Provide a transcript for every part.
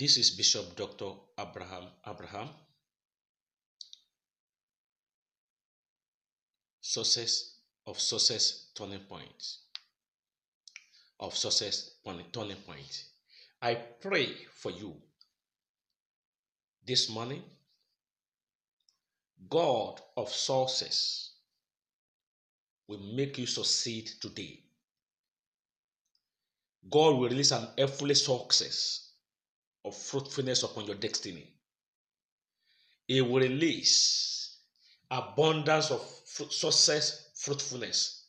This is Bishop Dr. Abraham Abraham. Success of success turning point. Of point, turning point. I pray for you this morning. God of sources will make you succeed today. God will release an effortless success of fruitfulness upon your destiny. It will release abundance of success, fruitfulness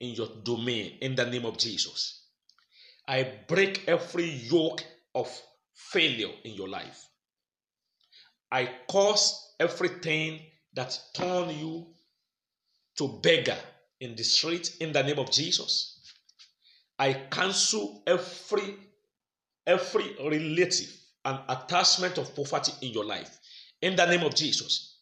in your domain in the name of Jesus. I break every yoke of failure in your life. I cause everything that turn you to beggar in the street in the name of Jesus. I cancel every every relative and attachment of poverty in your life. In the name of Jesus,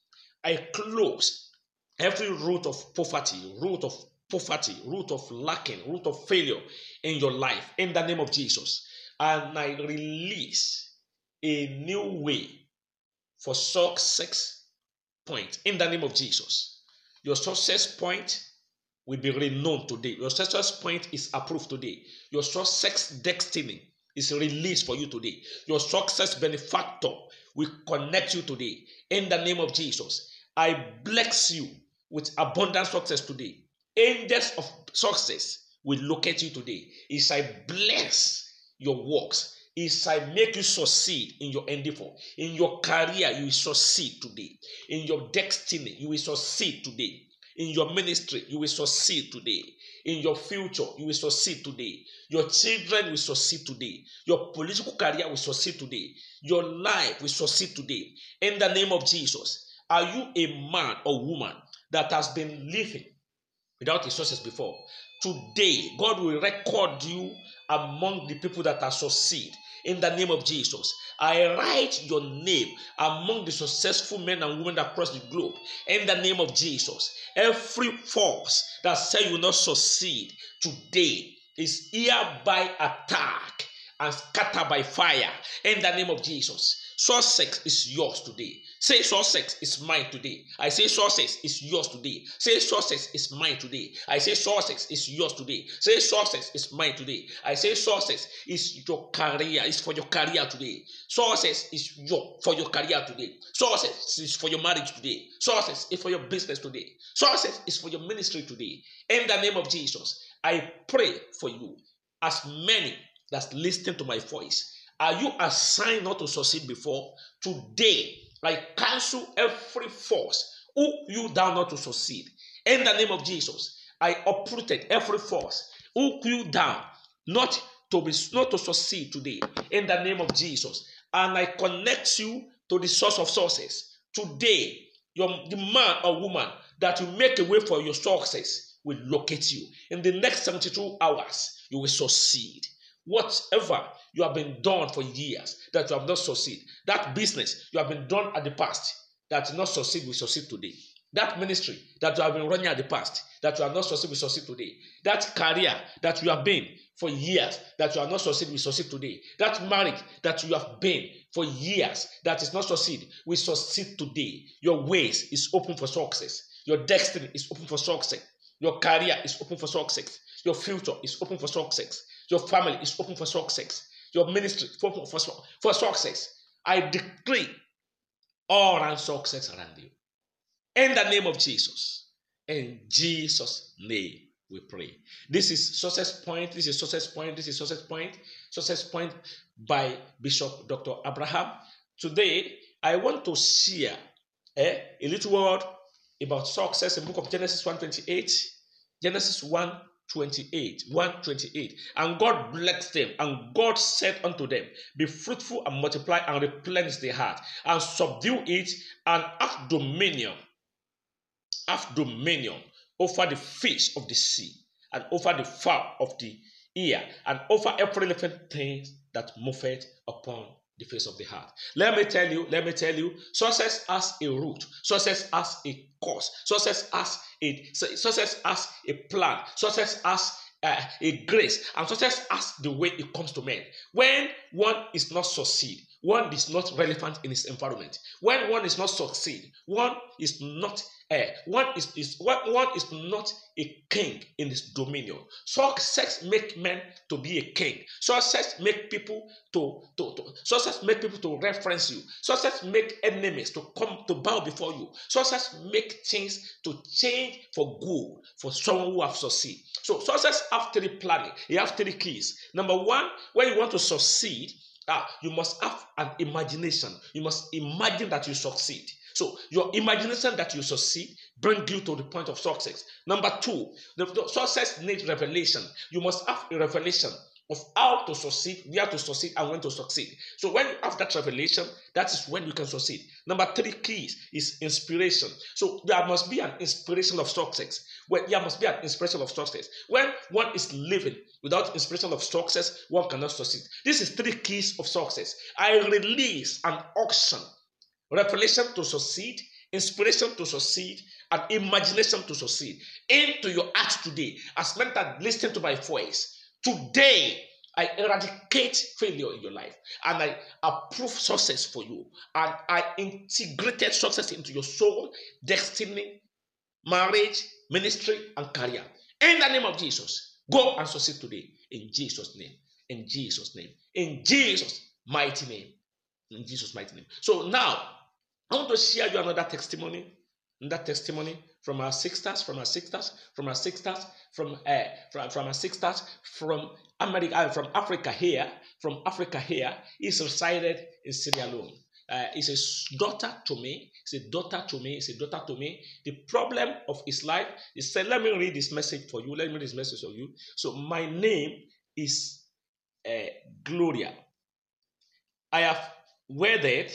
I close every root of poverty, root of poverty, root of lacking, root of failure in your life. In the name of Jesus, and I release a new way for success point. In the name of Jesus, your success point will be renowned today. Your success point is approved today. Your success destiny is released for you today. Your success benefactor will connect you today. In the name of Jesus, I bless you with abundant success today. Angels of success will locate you today. As I bless your works, as I make you succeed in your endeavor, in your career, you will succeed today. In your destiny, you will succeed today. In your ministry, you will succeed today. In your future, you will succeed today. Your children will succeed today. Your political career will succeed today. Your life will succeed today. In the name of Jesus, are you a man or woman that has been living without resources before? Today, God will record you among the people that are succeed in the name of Jesus. I write your name among the successful men and women across the globe in the name of Jesus. Every force that say you will not succeed today is hereby attacked and scattered by fire in the name of Jesus. Success is yours today. Say success is mine today. I say success is yours today. Say success is mine today. I say success is yours today. Say success is mine today. I say success is your career. Is for your career today. Success is your for your career today. Success is for your marriage today. Success is for your business today. Success is for your ministry today. In the name of Jesus, I pray for you as many that's listening to my voice are you assigned not to succeed before? Today, I cancel every force who you down not to succeed. In the name of Jesus, I uprooted every force who you down not to be not to succeed today. In the name of Jesus, and I connect you to the source of sources. Today, your the man or woman that will make a way for your success will locate you. In the next 72 hours, you will succeed. Whatever you have been done for years that you have not succeed, that business you have been done at the past that not succeed will succeed today. That ministry that you have been running at the past that you have not succeed will succeed today. That career that you have been for years that you have not succeed will succeed today. That marriage that you have been for years that is not succeed will succeed today. Your ways is open for success. Your destiny is open for success. Your career is open for success. Your future is open for success. Your family is open for success. Your ministry for, for, for success. I decree all around success around you. In the name of Jesus. In Jesus' name we pray. This is success point. This is success point. This is success point. Success point by Bishop Dr. Abraham. Today, I want to share eh, a little word about success in the book of Genesis 128. Genesis 1 28 128 and god blessed them and god said unto them be fruitful and multiply and replenish the heart and subdue it and have dominion have dominion over the fish of the sea and over the fowl of the ear and over every living thing that moveth upon the face of the heart. Let me tell you, let me tell you, success has a root, success has a cause, success has a success has a plan, success has uh, a grace, and success as the way it comes to men. When one is not succeed, one is not relevant in his environment. When one is not succeed, one is not uh, one is, is one, one is not a king in his dominion. Success make men to be a king. Success make people to, to, to success make people to reference you. Success make enemies to come to bow before you. Success make things to change for good for someone who have succeed. So success have three planning. You have three keys. Number one, when you want to succeed, ah, you must have an imagination. You must imagine that you succeed. So your imagination that you succeed bring you to the point of success. Number two, the success needs revelation. You must have a revelation of how to succeed, where to succeed, and when to succeed. So when you have that revelation, that is when you can succeed. Number three keys is inspiration. So there must be an inspiration of success. Well, there must be an inspiration of success. When one is living without inspiration of success, one cannot succeed. This is three keys of success. I release an auction revelation to succeed, inspiration to succeed, and imagination to succeed into your heart today. As men that listen to my voice, today I eradicate failure in your life and I approve success for you. And I integrated success into your soul, destiny, marriage, ministry, and career. In the name of Jesus, go and succeed today. In Jesus' name. In Jesus' name. In Jesus' mighty name. In Jesus' mighty name. So now, I want to share you another testimony. Another testimony from our sisters, from our sisters, from our sisters, from uh, from, from our sisters from America, uh, from Africa here, from Africa here. He's resided in Sierra Leone. Uh, he's a daughter to me. He's a daughter to me. He's a daughter to me. The problem of his life is said, let me read this message for you. Let me read this message for you. So my name is uh, Gloria. I have wedded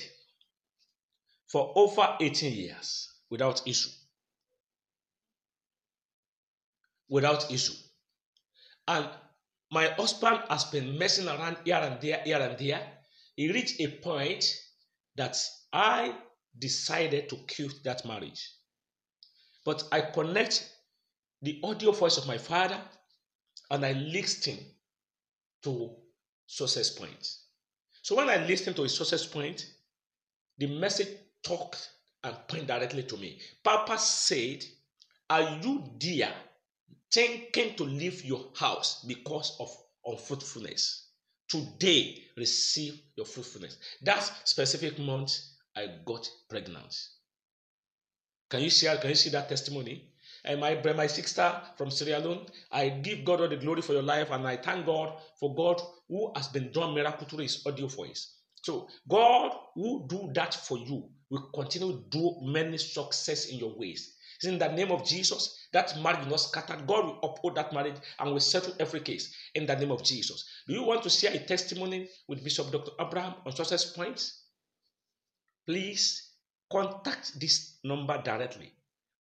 for over 18 years without issue. Without issue. And my husband has been messing around here and there, here and there. He reached a point that I decided to quit that marriage. But I connect the audio voice of my father and I listen to success point. So when I listen to a success point, the message talked and point directly to me. Papa said, Are you dear thinking to leave your house because of unfruitfulness? Today, receive your fruitfulness. That specific month, I got pregnant. Can you see? Can you see that testimony? And my my sister from Sierra Leone, I give God all the glory for your life, and I thank God for God who has been done miracle through His audio voice. So God will do that for you will continue to do many success in your ways. It's in the name of Jesus, that marriage will not scatter. God will uphold that marriage and will settle every case in the name of Jesus. Do you want to share a testimony with Bishop Dr. Abraham on success points? Please contact this number directly.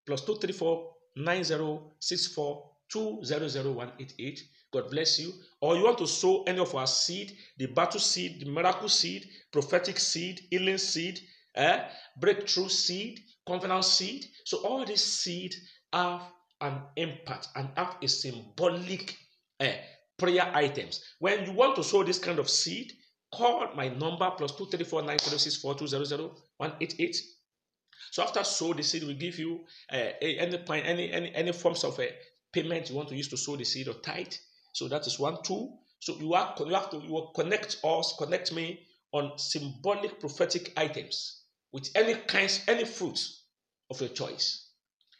Plus 234 9064 200188. God bless you. Or you want to sow any of our seed, the battle seed, the miracle seed, prophetic seed, healing seed, eh? breakthrough seed, covenant seed. So all these seed have an impact and have a symbolic eh, prayer items. When you want to sow this kind of seed, call my number plus two thirty four nine zero six four two zero zero one eight eight. So after sow the seed, we give you uh, any any any any forms of a uh, payment you want to use to sow the seed or tithe. So that is one two. So you are you have to you will connect us, connect me on symbolic prophetic items with any kinds, any fruit of your choice.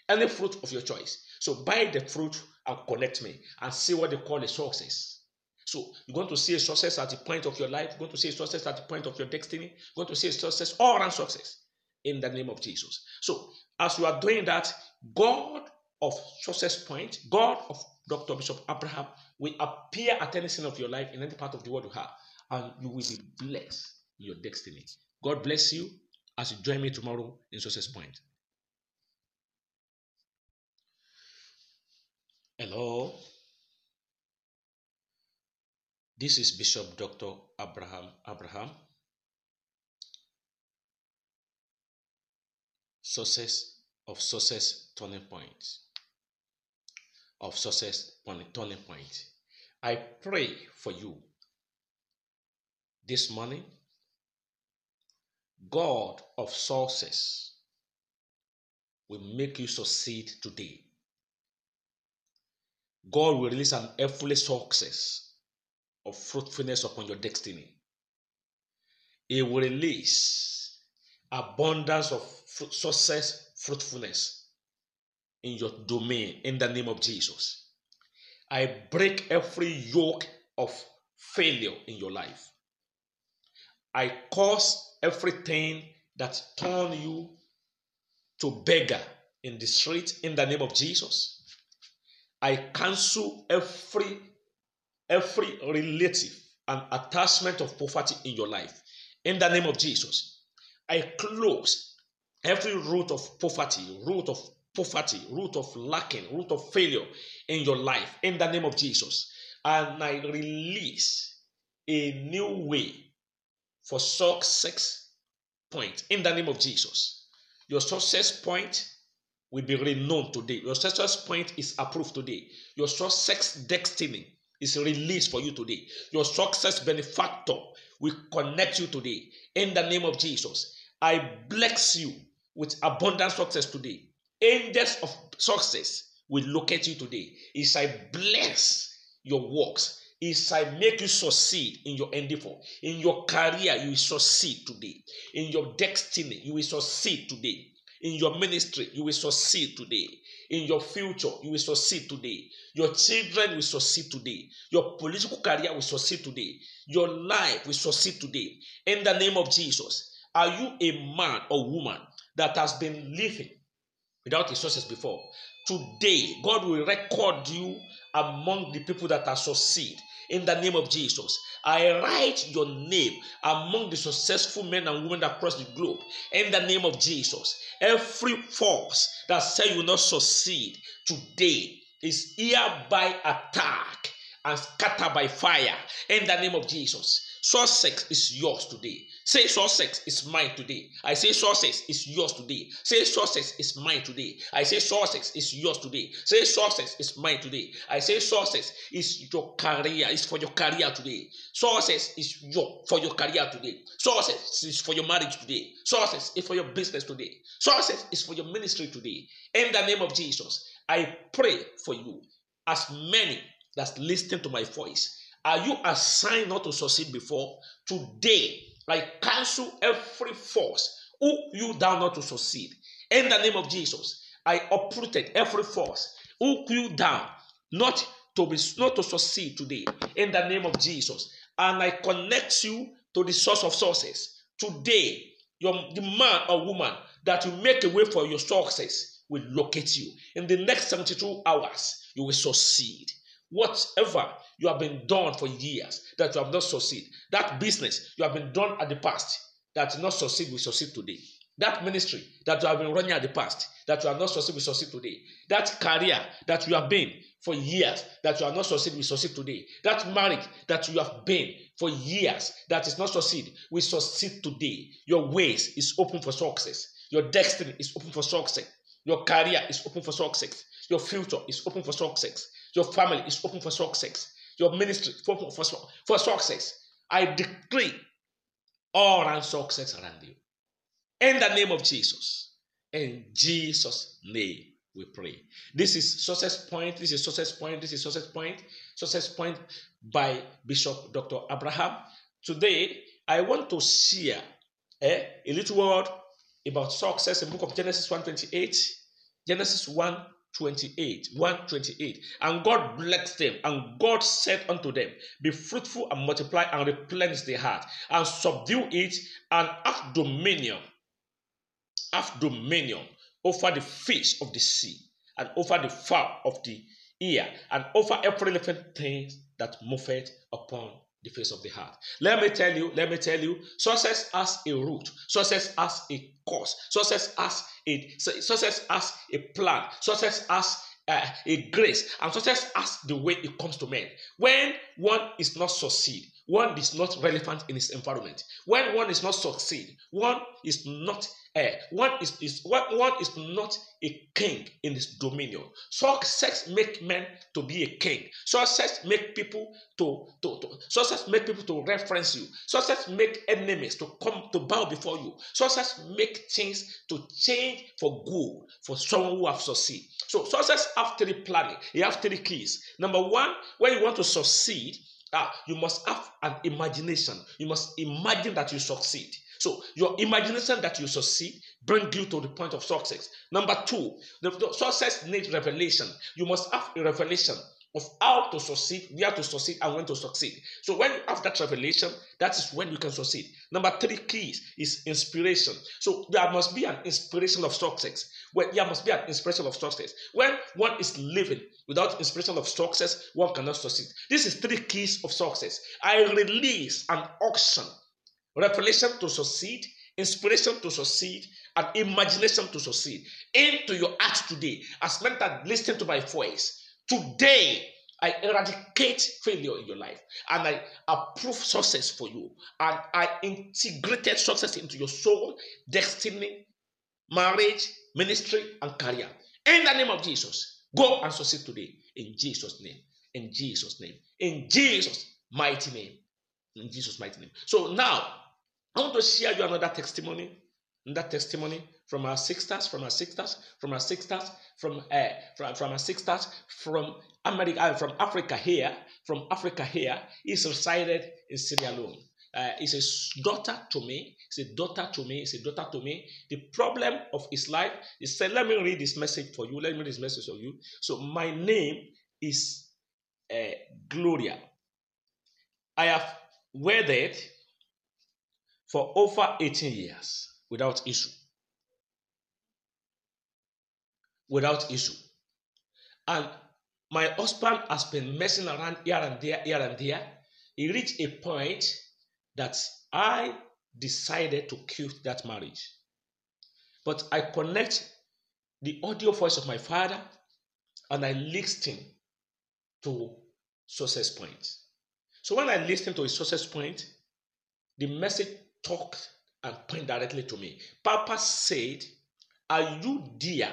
Any fruit of your choice. So buy the fruit and connect me and see what they call a success. So you're going to see a success at the point of your life, you're going to see a success at the point of your destiny, you're going to see a success, all around success in the name of Jesus. So as you are doing that, God of success point, God of Dr. Bishop Abraham will appear at any scene of your life in any part of the world you have, and you will be blessed in your destiny. God bless you as you join me tomorrow in Success Point. Hello. This is Bishop Dr. Abraham Abraham. Success of Success Turning Point. Of success turning point. I pray for you this morning. God of success will make you succeed today. God will release an effortless success of fruitfulness upon your destiny. He will release abundance of success, fruitfulness in your domain in the name of Jesus. I break every yoke of failure in your life. I cause everything that turn you to beggar in the street in the name of Jesus. I cancel every every relative and attachment of poverty in your life in the name of Jesus. I close every root of poverty, root of poverty, root of lacking, root of failure in your life in the name of Jesus. And I release a new way for success point in the name of Jesus. Your success point will be renowned today. Your success point is approved today. Your success destiny is released for you today. Your success benefactor will connect you today. In the name of Jesus, I bless you with abundant success today. Angels of success will look at you today. As I bless your works, as I make you succeed in your endeavor, in your career, you will succeed today. In your destiny, you will succeed today. In your ministry, you will succeed today. In your future, you will succeed today. Your children will succeed today. Your political career will succeed today. Your life will succeed today. In the name of Jesus, are you a man or woman that has been living without resources before? Today, God will record you among the people that are succeed in the name of Jesus. I write your name among the successful men and women across the globe in the name of Jesus. Every force that say you will not succeed today is hereby attacked and scattered by fire in the name of Jesus. Success is yours today. Say success is mine today. I say success is yours today. Say success is mine today. I say success is yours today. Say success is mine today. I say success is your career. Is for your career today. Success is your for your career today. Success is for your marriage today. Success is for your business today. Success is for your ministry today. In the name of Jesus, I pray for you as many that's listening to my voice are you assigned not to succeed before? Today, I cancel every force who you down not to succeed. In the name of Jesus, I uprooted every force who you down not to be not to succeed today. In the name of Jesus, and I connect you to the source of sources. Today, your the man or woman that will make a way for your success will locate you. In the next 72 hours, you will succeed. Whatever you have been done for years that you have not succeed, that business you have been done at the past that not succeed will succeed today. That ministry that you have been running at the past that you have not succeed will succeed today. That career that you have been for years that you have not succeed will succeed today. That marriage that you have been for years that is not succeed will succeed today. Your ways is open for success. Your destiny is open for success. Your career is open for success. Your future is open for success. Your family is open for success. Your ministry for, for, for success. I decree all around success around you. In the name of Jesus. In Jesus' name we pray. This is success point. This is success point. This is success point. Success point by Bishop Dr. Abraham. Today, I want to share eh, a little word about success in the book of Genesis 128. Genesis 1 28 128 and god blessed them and god said unto them be fruitful and multiply and replenish the heart and subdue it and have dominion have dominion over the fish of the sea and over the fowl of the ear and over every living thing that moveth upon the face of the heart. Let me tell you, let me tell you, success has a root, success has a cause, success has a success has a plan, success has uh, a grace, and success has the way it comes to men. When one is not succeed, one is not relevant in his environment. When one is not succeed, one is not uh, one is, is one, one is not a king in his dominion. Success make men to be a king. Success make people to, to, to success make people to reference you. Success make enemies to come to bow before you. Success make things to change for good for someone who have succeed. So success have three planning. You have three keys. Number one, when you want to succeed, ah, you must have an imagination. You must imagine that you succeed. So your imagination that you succeed bring you to the point of success. Number two, the success needs revelation. You must have a revelation of how to succeed, where to succeed, and when to succeed. So when you have that revelation, that is when you can succeed. Number three keys is inspiration. So there must be an inspiration of success. Well, there must be an inspiration of success. When one is living without inspiration of success, one cannot succeed. This is three keys of success. I release an auction revelation to succeed, inspiration to succeed, and imagination to succeed into your heart today. As men that listen to my voice, today I eradicate failure in your life and I approve success for you. And I integrated success into your soul, destiny, marriage, ministry, and career. In the name of Jesus, go and succeed today. In Jesus' name. In Jesus' name. In Jesus' mighty name. In Jesus' mighty name. So now, I want to share you another testimony. Another testimony from our sisters, from our sisters, from our sisters, from uh, from, from our sisters from America, from Africa here, from Africa here. He's resided in Sierra Leone. Uh, he's a daughter to me. He's a daughter to me. He's a daughter to me. The problem of his life is said, let me read this message for you. Let me read this message for you. So my name is uh, Gloria. I have wedded for over 18 years without issue. Without issue. And my husband has been messing around here and there, here and there. He reached a point that I decided to quit that marriage. But I connect the audio voice of my father and I listen to success point. So when I listen to a success point, the message talked and point directly to me. Papa said, Are you dear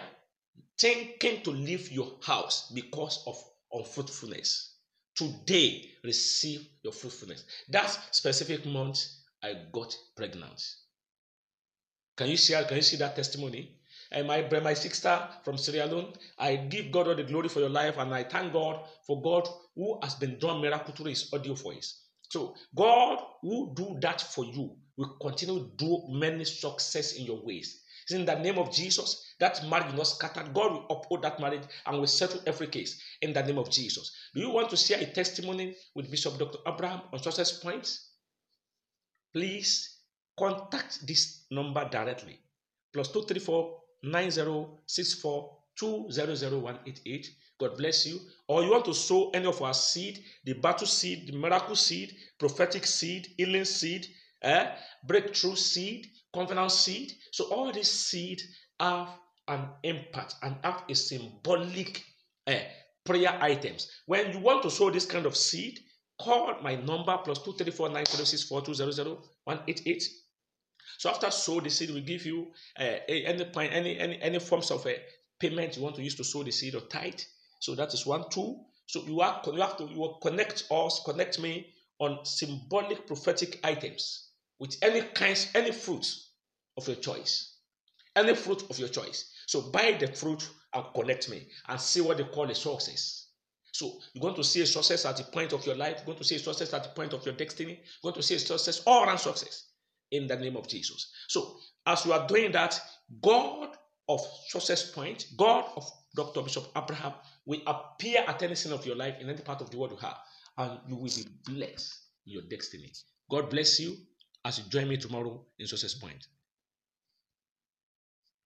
thinking to leave your house because of unfruitfulness? Today, receive your fruitfulness. That specific month, I got pregnant. Can you see? Can you see that testimony? And my my sister from Sierra Leone, I give God all the glory for your life, and I thank God for God who has been done miracle through His audio voice. So God will do that for you will continue to do many success in your ways. It's in the name of Jesus, that marriage will not scatter. God will uphold that marriage and will settle every case in the name of Jesus. Do you want to share a testimony with Bishop Dr. Abraham on success points? Please contact this number directly. Plus 234 9064 200188. God bless you. Or you want to sow any of our seed, the battle seed, the miracle seed, prophetic seed, healing seed, eh? breakthrough seed, covenant seed. So all these seed have an impact and have a symbolic eh, prayer items. When you want to sow this kind of seed, call my number plus two three four nine zero six four two zero zero one eight eight. So after sow the seed, we give you uh, any point, any any any forms of a uh, payment you want to use to sow the seed or tithe. So that is one two. So you are you have to you will connect us, connect me on symbolic prophetic items with any kinds, any fruit of your choice. Any fruit of your choice. So buy the fruit and connect me and see what they call a success. So you're going to see a success at the point of your life, you're going to see a success at the point of your destiny, you're going to see a success, all around success in the name of Jesus. So as you are doing that, God of success point, God of Dr. Bishop Abraham will appear at any scene of your life in any part of the world you have, and you will be blessed in your destiny. God bless you as you join me tomorrow in Success Point.